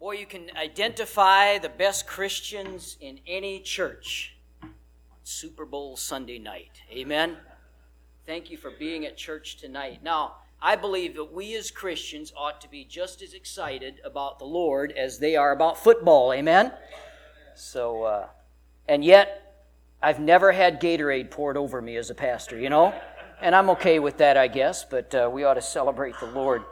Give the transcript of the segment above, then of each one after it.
Boy, you can identify the best Christians in any church on Super Bowl Sunday night. Amen. Thank you for being at church tonight. Now, I believe that we as Christians ought to be just as excited about the Lord as they are about football. Amen. So, uh, and yet, I've never had Gatorade poured over me as a pastor, you know? And I'm okay with that, I guess, but uh, we ought to celebrate the Lord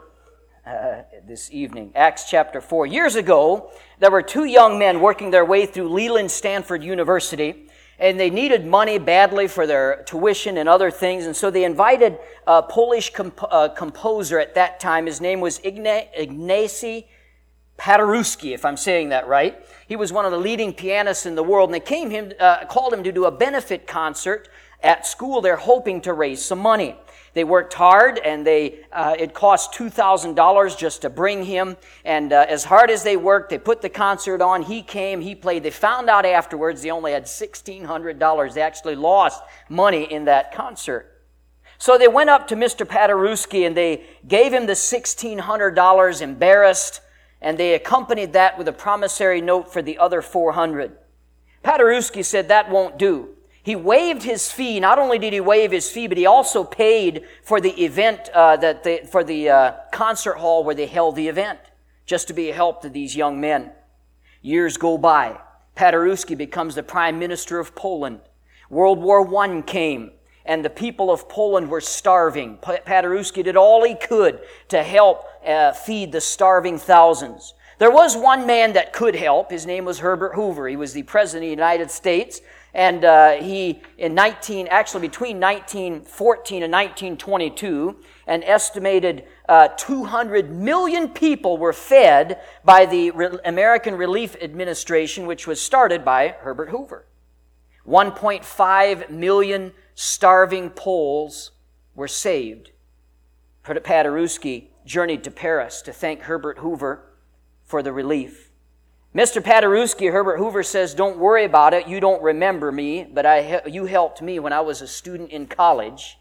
uh, this evening. Acts chapter 4. Years ago, there were two young men working their way through Leland Stanford University, and they needed money badly for their tuition and other things, and so they invited a Polish comp- uh, composer at that time. His name was Igna- Ignacy Paderewski, if I'm saying that right. He was one of the leading pianists in the world, and they came him, uh, called him to do a benefit concert at school. They're hoping to raise some money. They worked hard, and they uh, it cost two thousand dollars just to bring him. And uh, as hard as they worked, they put the concert on. He came, he played. They found out afterwards they only had sixteen hundred dollars. They actually lost money in that concert. So they went up to Mr. Paderewski and they gave him the sixteen hundred dollars, embarrassed, and they accompanied that with a promissory note for the other four hundred. Paderewski said that won't do. He waived his fee. Not only did he waive his fee, but he also paid for the event, uh, that they, for the uh, concert hall where they held the event, just to be a help to these young men. Years go by. Paderewski becomes the prime minister of Poland. World War I came, and the people of Poland were starving. Paderewski did all he could to help uh, feed the starving thousands. There was one man that could help. His name was Herbert Hoover. He was the president of the United States. And uh, he, in 19, actually between 1914 and 1922, an estimated uh, 200 million people were fed by the Re- American Relief Administration, which was started by Herbert Hoover. 1.5 million starving Poles were saved. Paderewski journeyed to Paris to thank Herbert Hoover for the relief. Mr. Paderewski, Herbert Hoover says, Don't worry about it. You don't remember me, but I, you helped me when I was a student in college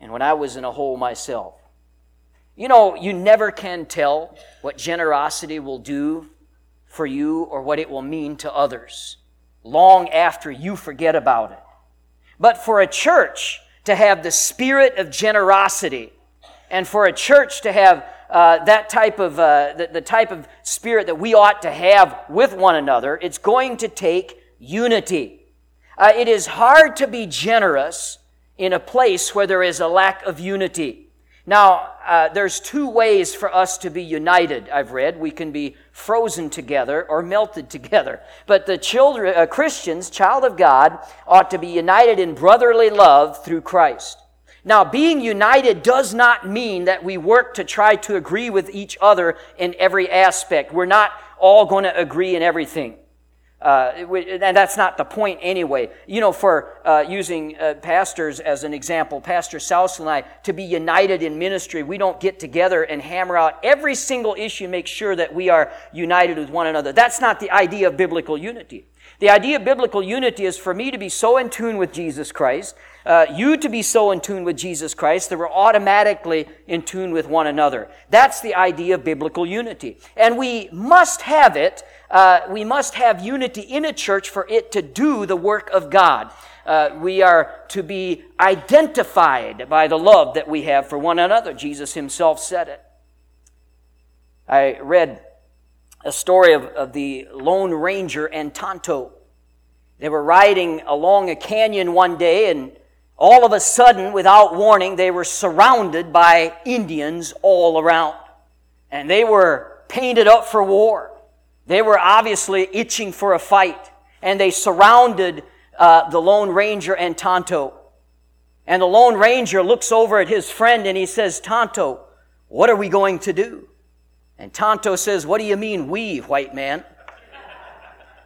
and when I was in a hole myself. You know, you never can tell what generosity will do for you or what it will mean to others long after you forget about it. But for a church to have the spirit of generosity and for a church to have uh, that type of uh, the, the type of spirit that we ought to have with one another, it's going to take unity. Uh, it is hard to be generous in a place where there is a lack of unity. Now, uh, there's two ways for us to be united, I've read. We can be frozen together or melted together. But the children, uh, Christians, child of God, ought to be united in brotherly love through Christ. Now, being united does not mean that we work to try to agree with each other in every aspect. We're not all going to agree in everything. Uh, and that's not the point anyway. You know, for uh, using uh, pastors as an example, Pastor South and I, to be united in ministry, we don't get together and hammer out every single issue, make sure that we are united with one another. That's not the idea of biblical unity. The idea of biblical unity is for me to be so in tune with Jesus Christ uh, you to be so in tune with Jesus Christ that we're automatically in tune with one another. That's the idea of biblical unity. And we must have it. Uh, we must have unity in a church for it to do the work of God. Uh, we are to be identified by the love that we have for one another. Jesus himself said it. I read a story of, of the Lone Ranger and Tonto. They were riding along a canyon one day and all of a sudden, without warning, they were surrounded by Indians all around. And they were painted up for war. They were obviously itching for a fight. And they surrounded uh, the Lone Ranger and Tonto. And the Lone Ranger looks over at his friend and he says, Tonto, what are we going to do? And Tonto says, What do you mean, we, white man?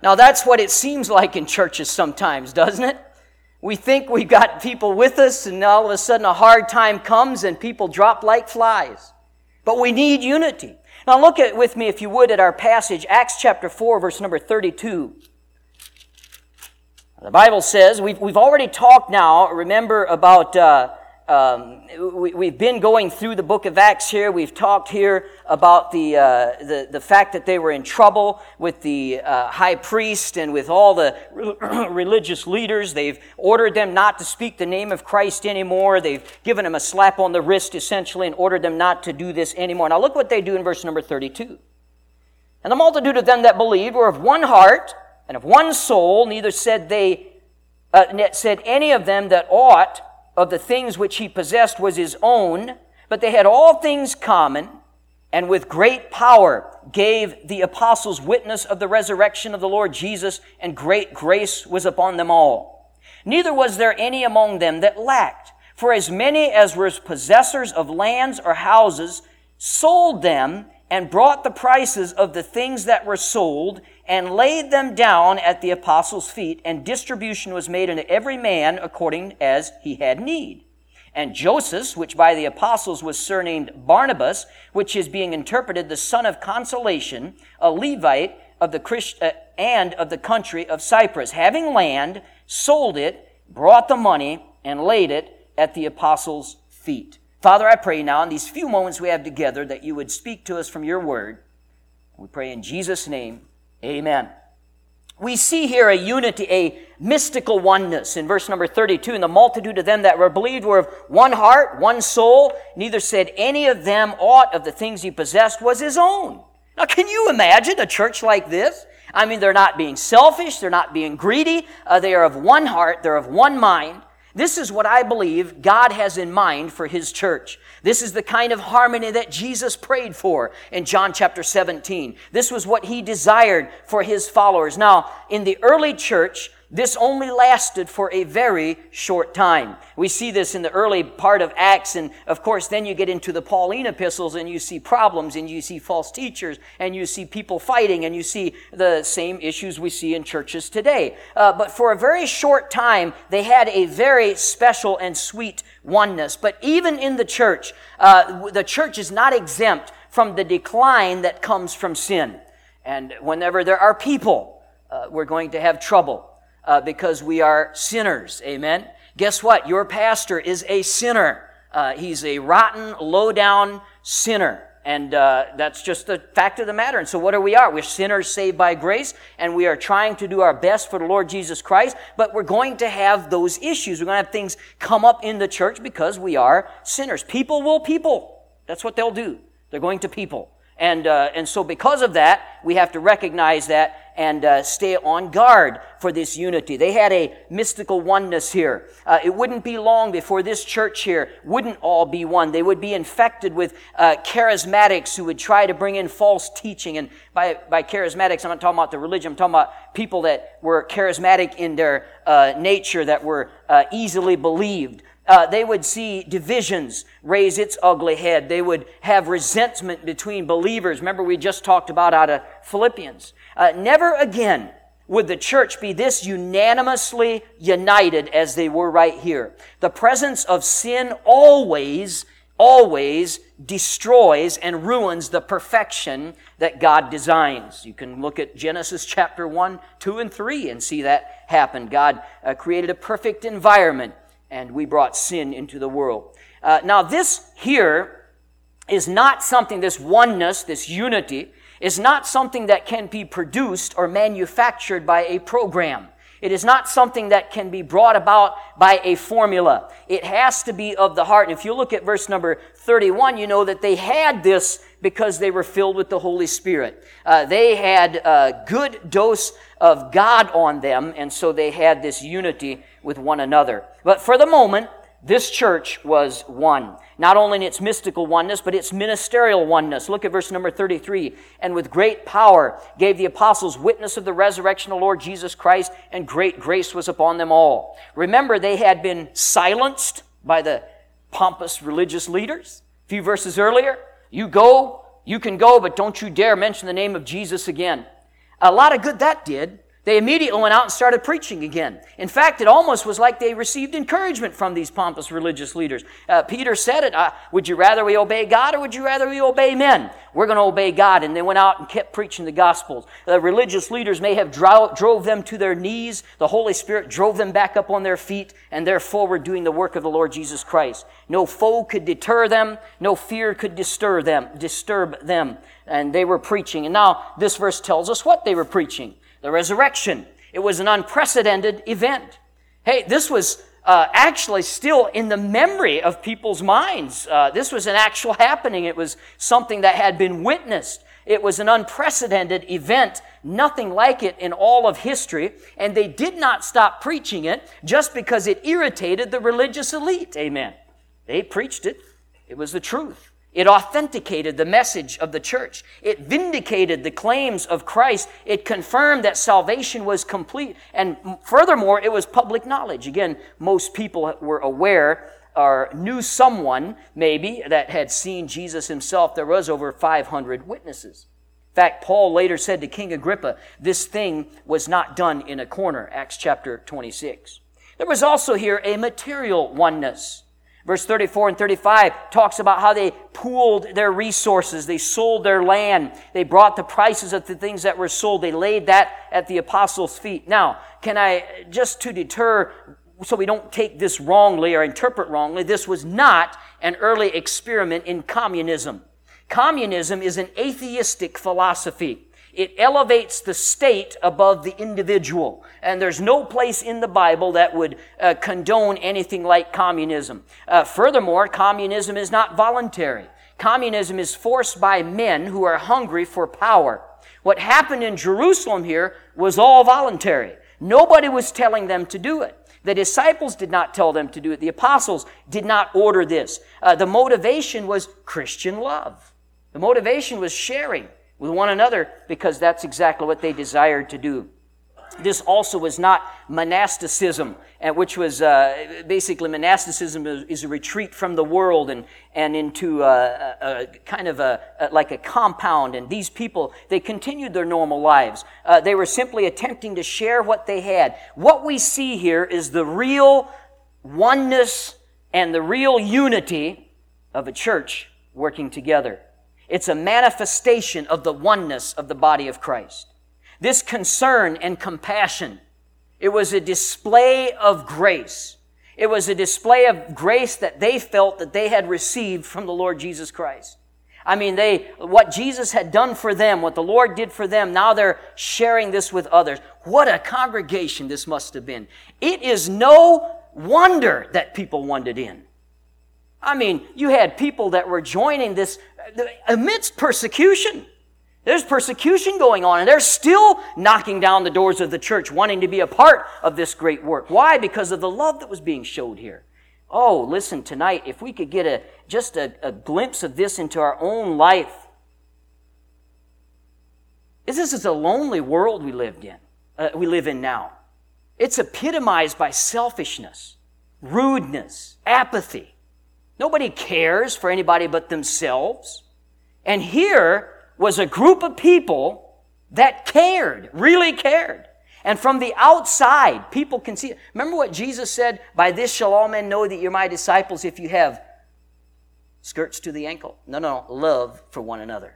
Now that's what it seems like in churches sometimes, doesn't it? We think we've got people with us, and all of a sudden a hard time comes and people drop like flies. But we need unity. Now look at with me, if you would, at our passage, Acts chapter 4, verse number 32. The Bible says, we've, we've already talked now, remember, about uh, um, we, have been going through the book of Acts here. We've talked here about the, uh, the, the, fact that they were in trouble with the uh, high priest and with all the religious leaders. They've ordered them not to speak the name of Christ anymore. They've given them a slap on the wrist, essentially, and ordered them not to do this anymore. Now, look what they do in verse number 32. And the multitude of them that believed were of one heart and of one soul, neither said they, uh, said any of them that ought of the things which he possessed was his own, but they had all things common, and with great power gave the apostles witness of the resurrection of the Lord Jesus, and great grace was upon them all. Neither was there any among them that lacked, for as many as were possessors of lands or houses sold them and brought the prices of the things that were sold and laid them down at the apostles' feet, and distribution was made unto every man according as he had need. And Joseph, which by the apostles was surnamed Barnabas, which is being interpreted the son of consolation, a Levite of the Christ, uh, and of the country of Cyprus, having land, sold it, brought the money, and laid it at the apostles' feet. Father, I pray now in these few moments we have together that you would speak to us from your word. We pray in Jesus' name. Amen. We see here a unity, a mystical oneness in verse number 32. And the multitude of them that were believed were of one heart, one soul. Neither said any of them aught of the things he possessed was his own. Now, can you imagine a church like this? I mean, they're not being selfish, they're not being greedy, uh, they are of one heart, they're of one mind. This is what I believe God has in mind for His church. This is the kind of harmony that Jesus prayed for in John chapter 17. This was what He desired for His followers. Now, in the early church, this only lasted for a very short time. We see this in the early part of Acts, and of course, then you get into the Pauline epistles and you see problems and you see false teachers and you see people fighting and you see the same issues we see in churches today. Uh, but for a very short time, they had a very special and sweet oneness. But even in the church, uh, the church is not exempt from the decline that comes from sin. And whenever there are people, uh, we're going to have trouble uh, because we are sinners. Amen. Guess what? Your pastor is a sinner. Uh, he's a rotten, low down sinner. And uh, that's just the fact of the matter. And so, what are we are? We're sinners saved by grace, and we are trying to do our best for the Lord Jesus Christ. But we're going to have those issues. We're going to have things come up in the church because we are sinners. People will people. That's what they'll do. They're going to people. And, uh, and so, because of that, we have to recognize that and uh, stay on guard for this unity. They had a mystical oneness here. Uh, it wouldn't be long before this church here wouldn't all be one. They would be infected with uh, charismatics who would try to bring in false teaching. And by, by charismatics, I'm not talking about the religion, I'm talking about people that were charismatic in their uh, nature, that were uh, easily believed uh, they would see divisions raise its ugly head. They would have resentment between believers. Remember, we just talked about out of Philippians. Uh, never again would the church be this unanimously united as they were right here. The presence of sin always, always destroys and ruins the perfection that God designs. You can look at Genesis chapter 1, 2, and 3 and see that happen. God uh, created a perfect environment and we brought sin into the world. Uh, now, this here is not something, this oneness, this unity, is not something that can be produced or manufactured by a program. It is not something that can be brought about by a formula. It has to be of the heart. And if you look at verse number 31, you know that they had this because they were filled with the Holy Spirit. Uh, they had a good dose of God on them, and so they had this unity with one another. But for the moment, this church was one. Not only in its mystical oneness, but its ministerial oneness. Look at verse number 33. And with great power gave the apostles witness of the resurrection of Lord Jesus Christ, and great grace was upon them all. Remember, they had been silenced by the pompous religious leaders. A few verses earlier, you go, you can go, but don't you dare mention the name of Jesus again. A lot of good that did They immediately went out and started preaching again. In fact, it almost was like they received encouragement from these pompous religious leaders. Uh, Peter said it, uh, would you rather we obey God or would you rather we obey men? We're going to obey God. And they went out and kept preaching the gospels. The religious leaders may have dro- drove them to their knees. The Holy Spirit drove them back up on their feet and they're forward doing the work of the Lord Jesus Christ. No foe could deter them. No fear could disturb them, disturb them. And they were preaching. And now this verse tells us what they were preaching the resurrection. It was an unprecedented event. Hey, this was uh, actually still in the memory of people's minds. Uh, this was an actual happening. It was something that had been witnessed. It was an unprecedented event, nothing like it in all of history, and they did not stop preaching it just because it irritated the religious elite. Amen. They preached it. It was the truth. It authenticated the message of the church. It vindicated the claims of Christ. It confirmed that salvation was complete. And furthermore, it was public knowledge. Again, most people were aware or knew someone, maybe, that had seen Jesus himself. There was over 500 witnesses. In fact, Paul later said to King Agrippa, this thing was not done in a corner. Acts chapter 26. There was also here a material oneness. Verse 34 and 35 talks about how they pooled their resources. They sold their land. They brought the prices of the things that were sold. They laid that at the apostles' feet. Now, can I, just to deter, so we don't take this wrongly or interpret wrongly, this was not an early experiment in communism. Communism is an atheistic philosophy. It elevates the state above the individual. And there's no place in the Bible that would uh, condone anything like communism. Uh, furthermore, communism is not voluntary. Communism is forced by men who are hungry for power. What happened in Jerusalem here was all voluntary. Nobody was telling them to do it. The disciples did not tell them to do it. The apostles did not order this. Uh, the motivation was Christian love. The motivation was sharing with one another because that's exactly what they desired to do. This also was not monasticism, which was uh, basically monasticism is, a retreat from the world and, and into a, a, a kind of a, like a compound. And these people, they continued their normal lives. Uh, they were simply attempting to share what they had. What we see here is the real oneness and the real unity of a church working together. It's a manifestation of the oneness of the body of Christ. This concern and compassion, it was a display of grace. It was a display of grace that they felt that they had received from the Lord Jesus Christ. I mean, they, what Jesus had done for them, what the Lord did for them, now they're sharing this with others. What a congregation this must have been. It is no wonder that people wanted in. I mean, you had people that were joining this amidst persecution. There's persecution going on, and they're still knocking down the doors of the church, wanting to be a part of this great work. Why? Because of the love that was being showed here. Oh, listen, tonight, if we could get a, just a, a glimpse of this into our own life. This is a lonely world we lived in, uh, we live in now. It's epitomized by selfishness, rudeness, apathy. Nobody cares for anybody but themselves. And here was a group of people that cared, really cared. And from the outside, people can see it. Remember what Jesus said? By this shall all men know that you're my disciples if you have skirts to the ankle. No, no, love for one another.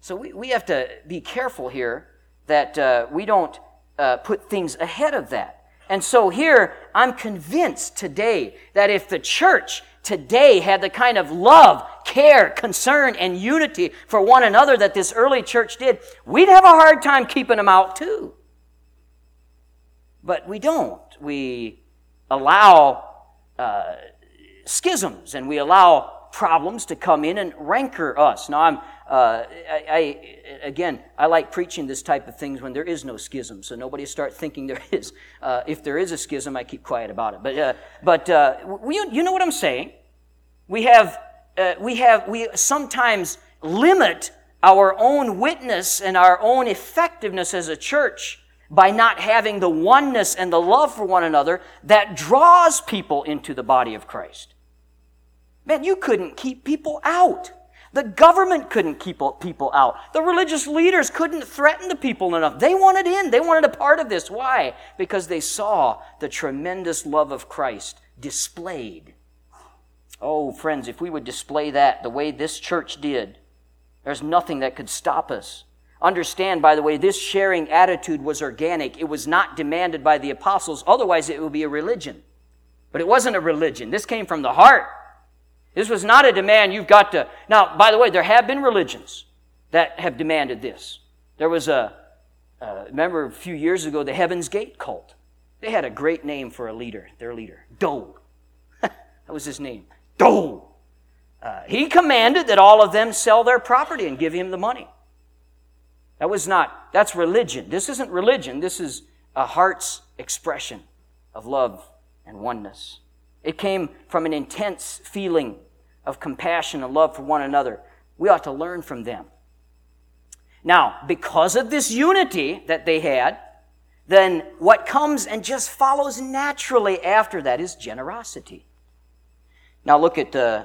So we, we have to be careful here that uh, we don't uh, put things ahead of that. And so here, I'm convinced today that if the church today had the kind of love, care, concern, and unity for one another that this early church did, we'd have a hard time keeping them out too. But we don't. We allow uh, schisms and we allow problems to come in and rancor us. Now, I'm uh, I, I, again, I like preaching this type of things when there is no schism, so nobody start thinking there is. Uh, if there is a schism, I keep quiet about it. But, uh, but uh, we, you know what I'm saying? We have, uh, we have, we sometimes limit our own witness and our own effectiveness as a church by not having the oneness and the love for one another that draws people into the body of Christ. Man, you couldn't keep people out. The government couldn't keep people out. The religious leaders couldn't threaten the people enough. They wanted in. They wanted a part of this. Why? Because they saw the tremendous love of Christ displayed. Oh, friends, if we would display that the way this church did, there's nothing that could stop us. Understand, by the way, this sharing attitude was organic. It was not demanded by the apostles. Otherwise, it would be a religion. But it wasn't a religion. This came from the heart. This was not a demand you've got to. Now, by the way, there have been religions that have demanded this. There was a, remember a few years ago, the Heaven's Gate cult. They had a great name for a leader, their leader, Do. that was his name. Do. Uh, he commanded that all of them sell their property and give him the money. That was not, that's religion. This isn't religion, this is a heart's expression of love and oneness. It came from an intense feeling of compassion and love for one another. We ought to learn from them. Now, because of this unity that they had, then what comes and just follows naturally after that is generosity. Now, look at uh,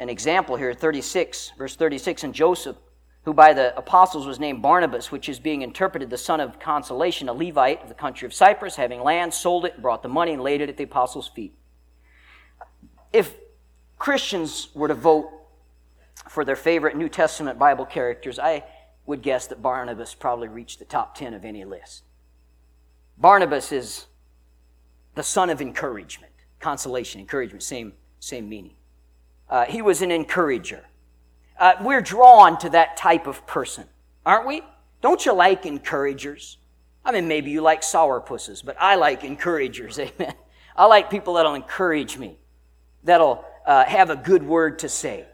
an example here, 36, verse 36. And Joseph, who by the apostles was named Barnabas, which is being interpreted the son of consolation, a Levite of the country of Cyprus, having land, sold it, brought the money, and laid it at the apostles' feet. If Christians were to vote for their favorite New Testament Bible characters, I would guess that Barnabas probably reached the top 10 of any list. Barnabas is the son of encouragement, consolation, encouragement, same, same meaning. Uh, he was an encourager. Uh, we're drawn to that type of person, aren't we? Don't you like encouragers? I mean, maybe you like sourpusses, but I like encouragers, amen. I like people that'll encourage me, that'll uh, have a good word to say.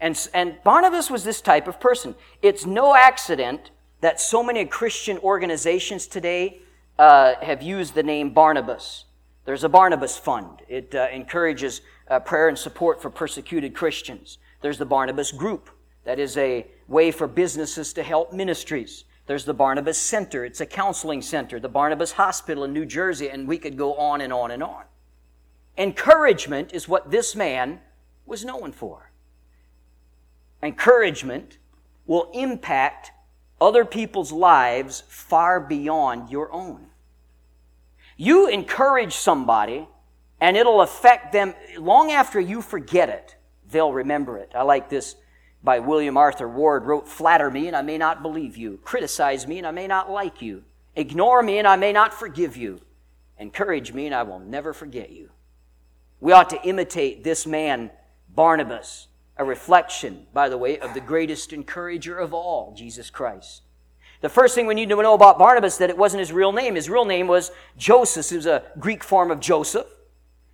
And, and Barnabas was this type of person. It's no accident that so many Christian organizations today uh, have used the name Barnabas. There's a Barnabas Fund. It uh, encourages uh, prayer and support for persecuted Christians. There's the Barnabas Group. That is a way for businesses to help ministries. There's the Barnabas Center. It's a counseling center. The Barnabas Hospital in New Jersey, and we could go on and on and on. Encouragement is what this man was known for. Encouragement will impact other people's lives far beyond your own. You encourage somebody and it'll affect them long after you forget it. They'll remember it. I like this by William Arthur Ward wrote, Flatter me and I may not believe you. Criticize me and I may not like you. Ignore me and I may not forgive you. Encourage me and I will never forget you. We ought to imitate this man, Barnabas, a reflection, by the way, of the greatest encourager of all, Jesus Christ. The first thing we need to know about Barnabas that it wasn't his real name. His real name was Joseph. It was a Greek form of Joseph.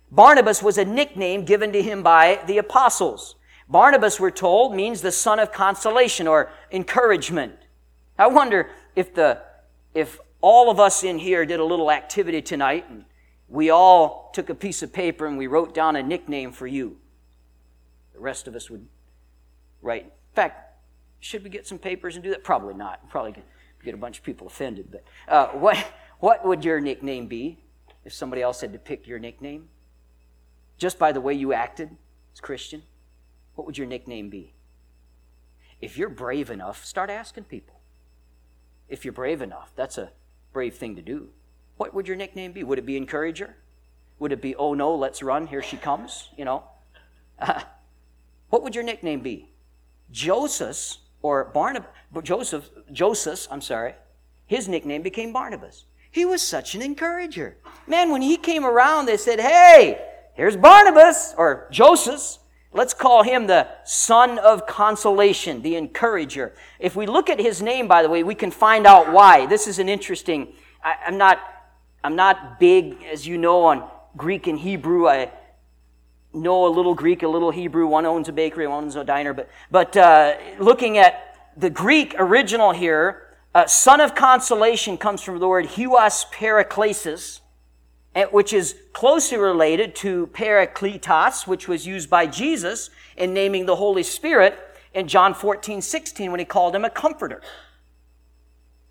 Barnabas was a nickname given to him by the apostles. Barnabas, we're told, means the son of consolation or encouragement. I wonder if the, if all of us in here did a little activity tonight and we all took a piece of paper and we wrote down a nickname for you. The rest of us would write. In fact, should we get some papers and do that? Probably not. Probably get a bunch of people offended. But uh, what, what would your nickname be if somebody else had to pick your nickname? just by the way you acted as Christian, what would your nickname be? If you're brave enough, start asking people. If you're brave enough, that's a brave thing to do. What would your nickname be? Would it be encourager? Would it be, oh no, let's run, here she comes? You know? Uh, what would your nickname be? Joseph or Barnabas, Joseph, Joseph, I'm sorry, his nickname became Barnabas. He was such an encourager. Man, when he came around, they said, hey, Here's Barnabas, or Joseph. Let's call him the son of consolation, the encourager. If we look at his name, by the way, we can find out why. This is an interesting, I, am not, I'm not big, as you know, on Greek and Hebrew. I know a little Greek, a little Hebrew. One owns a bakery, one owns a diner. But, but uh, looking at the Greek original here, uh, son of consolation comes from the word huios paraklesis, which is closely related to parakletos, which was used by Jesus in naming the Holy Spirit in John 14, 16, when he called him a comforter.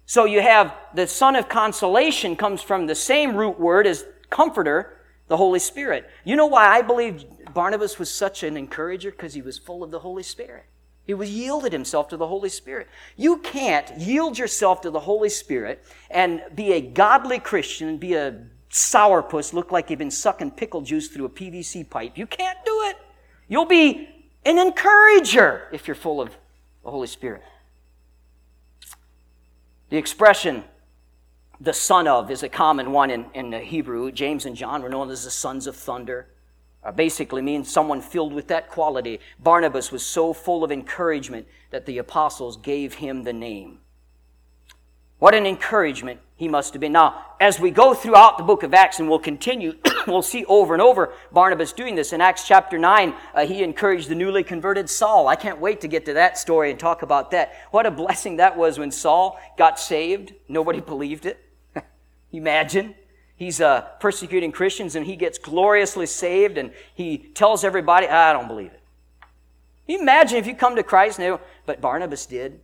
So you have the son of consolation comes from the same root word as comforter, the Holy Spirit. You know why I believe Barnabas was such an encourager? Because he was full of the Holy Spirit. He was yielded himself to the Holy Spirit. You can't yield yourself to the Holy Spirit and be a godly Christian and be a sourpuss, look like you've been sucking pickle juice through a PVC pipe. You can't do it. You'll be an encourager if you're full of the Holy Spirit. The expression the son of is a common one in, in Hebrew. James and John were known as the sons of thunder. Uh, basically means someone filled with that quality. Barnabas was so full of encouragement that the apostles gave him the name. What an encouragement he must have been. Now, as we go throughout the book of Acts, and we'll continue, we'll see over and over Barnabas doing this. In Acts chapter 9, uh, he encouraged the newly converted Saul. I can't wait to get to that story and talk about that. What a blessing that was when Saul got saved. Nobody believed it. Imagine. He's uh, persecuting Christians and he gets gloriously saved and he tells everybody, I don't believe it. Imagine if you come to Christ now, but Barnabas did.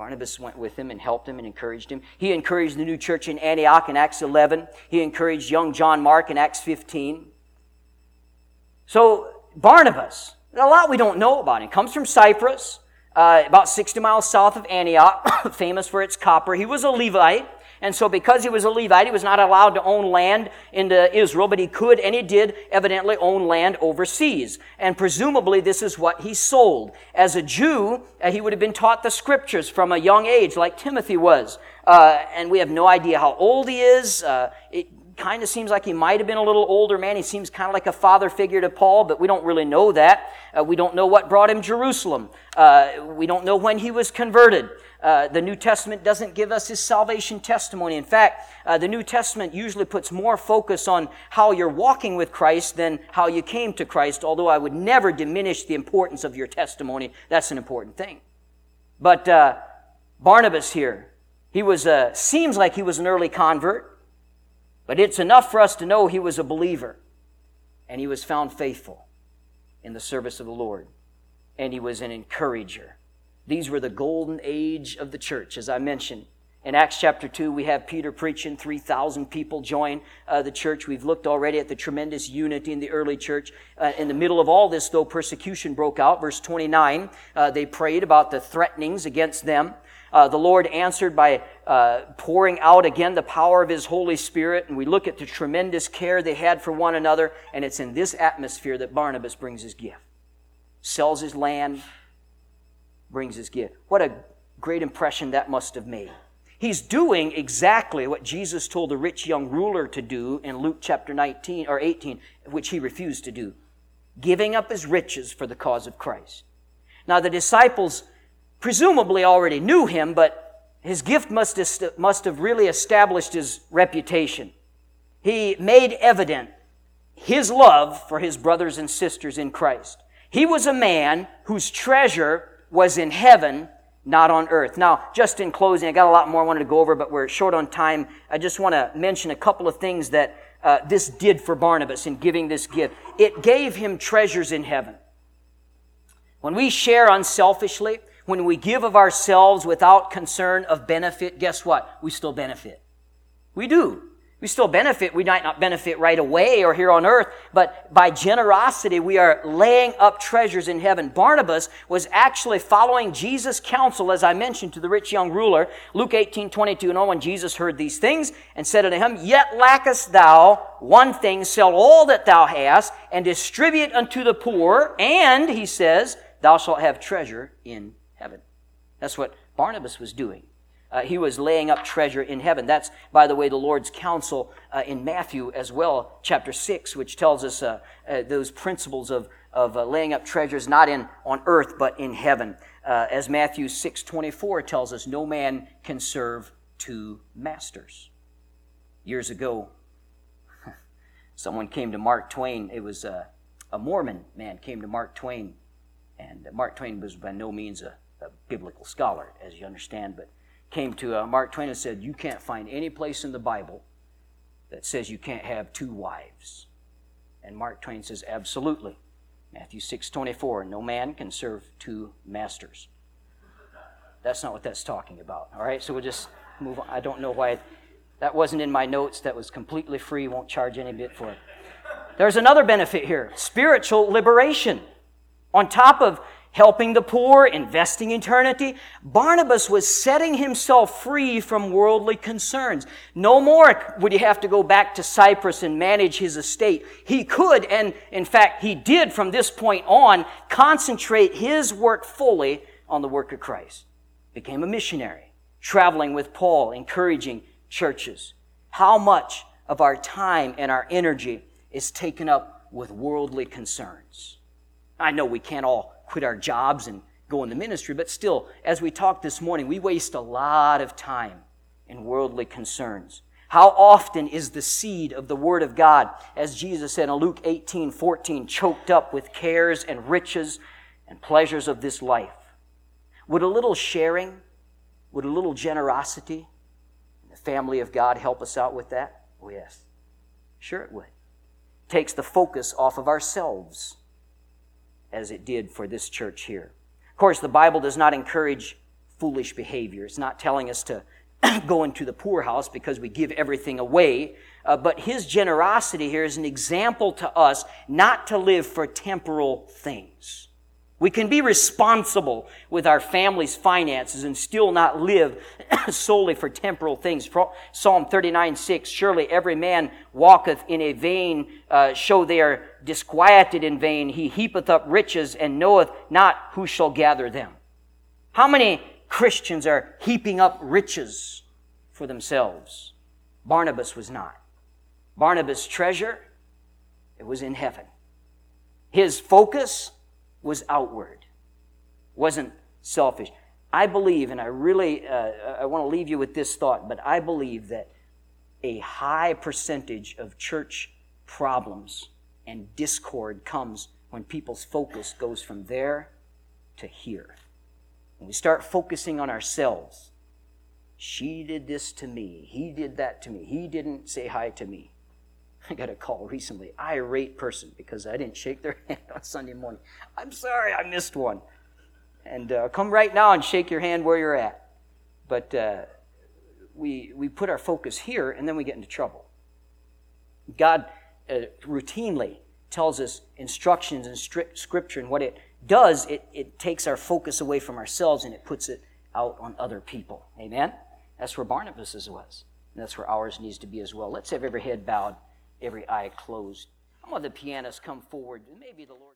Barnabas went with him and helped him and encouraged him. He encouraged the new church in Antioch in Acts 11. He encouraged young John Mark in Acts 15. So, Barnabas, a lot we don't know about him. Comes from Cyprus, uh, about 60 miles south of Antioch, famous for its copper. He was a Levite. And so, because he was a Levite, he was not allowed to own land into Israel, but he could and he did evidently own land overseas. And presumably, this is what he sold. As a Jew, uh, he would have been taught the scriptures from a young age, like Timothy was. Uh, and we have no idea how old he is. Uh, it kind of seems like he might have been a little older man. He seems kind of like a father figure to Paul, but we don't really know that. Uh, we don't know what brought him Jerusalem. Uh, we don't know when he was converted. Uh, the New Testament doesn't give us his salvation testimony. In fact, uh, the New Testament usually puts more focus on how you're walking with Christ than how you came to Christ, although I would never diminish the importance of your testimony. That's an important thing. But uh, Barnabas here, he was, uh, seems like he was an early convert, but it's enough for us to know he was a believer, and he was found faithful in the service of the Lord, and he was an encourager. These were the golden age of the church, as I mentioned. In Acts chapter 2, we have Peter preaching. 3,000 people join uh, the church. We've looked already at the tremendous unity in the early church. Uh, in the middle of all this, though, persecution broke out. Verse 29, uh, they prayed about the threatenings against them. Uh, the Lord answered by uh, pouring out again the power of His Holy Spirit. And we look at the tremendous care they had for one another. And it's in this atmosphere that Barnabas brings his gift. Sells his land, brings his gift. What a great impression that must have made. He's doing exactly what Jesus told the rich young ruler to do in Luke chapter 19 or 18, which he refused to do. Giving up his riches for the cause of Christ. Now the disciples presumably already knew him, but his gift must have, must have really established his reputation. He made evident his love for his brothers and sisters in Christ. He was a man whose treasure was in heaven, not on earth. Now, just in closing, I got a lot more I wanted to go over, but we're short on time. I just want to mention a couple of things that uh, this did for Barnabas in giving this gift. It gave him treasures in heaven. When we share unselfishly, when we give of ourselves without concern of benefit, guess what? We still benefit. We do. We still benefit. We might not benefit right away or here on earth, but by generosity, we are laying up treasures in heaven. Barnabas was actually following Jesus' counsel, as I mentioned, to the rich young ruler. Luke 18, 22, and on when Jesus heard these things and said unto him, Yet lackest thou one thing, sell all that thou hast and distribute unto the poor, and, he says, thou shalt have treasure in. That's what Barnabas was doing. Uh, he was laying up treasure in heaven. That's, by the way, the Lord's counsel uh, in Matthew as well, chapter 6, which tells us uh, uh those principles of, of uh, laying up treasures not in, on earth, but in heaven. Uh, as Matthew 6 24 tells us, no man can serve two masters. Years ago, someone came to Mark Twain. It was a Mormon man came to Mark Twain, and Mark Twain was by no means a, a biblical scholar, as you understand, but came to uh, Mark Twain and said, You can't find any place in the Bible that says you can't have two wives. And Mark Twain says, Absolutely. Matthew 6 24, no man can serve two masters. That's not what that's talking about. All right, so we'll just move on. I don't know why that wasn't in my notes. That was completely free, won't charge any bit for it. There's another benefit here spiritual liberation. On top of helping the poor, investing eternity. Barnabas was setting himself free from worldly concerns. No more would he have to go back to Cyprus and manage his estate. He could, and in fact, he did from this point on, concentrate his work fully on the work of Christ. Became a missionary, traveling with Paul, encouraging churches. How much of our time and our energy is taken up with worldly concerns? I know we can't all quit our jobs and go in the ministry, but still, as we talked this morning, we waste a lot of time in worldly concerns. How often is the seed of the Word of God, as Jesus said in Luke 18 14, choked up with cares and riches and pleasures of this life? Would a little sharing, would a little generosity the family of God help us out with that? Oh, yes. Sure, it would. Takes the focus off of ourselves as it did for this church here. Of course, the Bible does not encourage foolish behavior. It's not telling us to go into the poorhouse because we give everything away. Uh, but his generosity here is an example to us not to live for temporal things. We can be responsible with our family's finances and still not live solely for temporal things. Psalm 39 6 Surely every man walketh in a vain uh, show, they are disquieted in vain. He heapeth up riches and knoweth not who shall gather them. How many Christians are heaping up riches for themselves? Barnabas was not. Barnabas' treasure, it was in heaven. His focus, was outward, wasn't selfish. I believe, and I really, uh, I want to leave you with this thought, but I believe that a high percentage of church problems and discord comes when people's focus goes from there to here. When we start focusing on ourselves, she did this to me, he did that to me, he didn't say hi to me. I got a call recently, irate person, because I didn't shake their hand on Sunday morning. I'm sorry, I missed one. And uh, come right now and shake your hand where you're at. But uh, we, we put our focus here, and then we get into trouble. God uh, routinely tells us instructions in Scripture, and what it does, it, it takes our focus away from ourselves and it puts it out on other people. Amen? That's where Barnabas was. And that's where ours needs to be as well. Let's have every head bowed every eye closed. I want the pianist come forward. Maybe the Lord.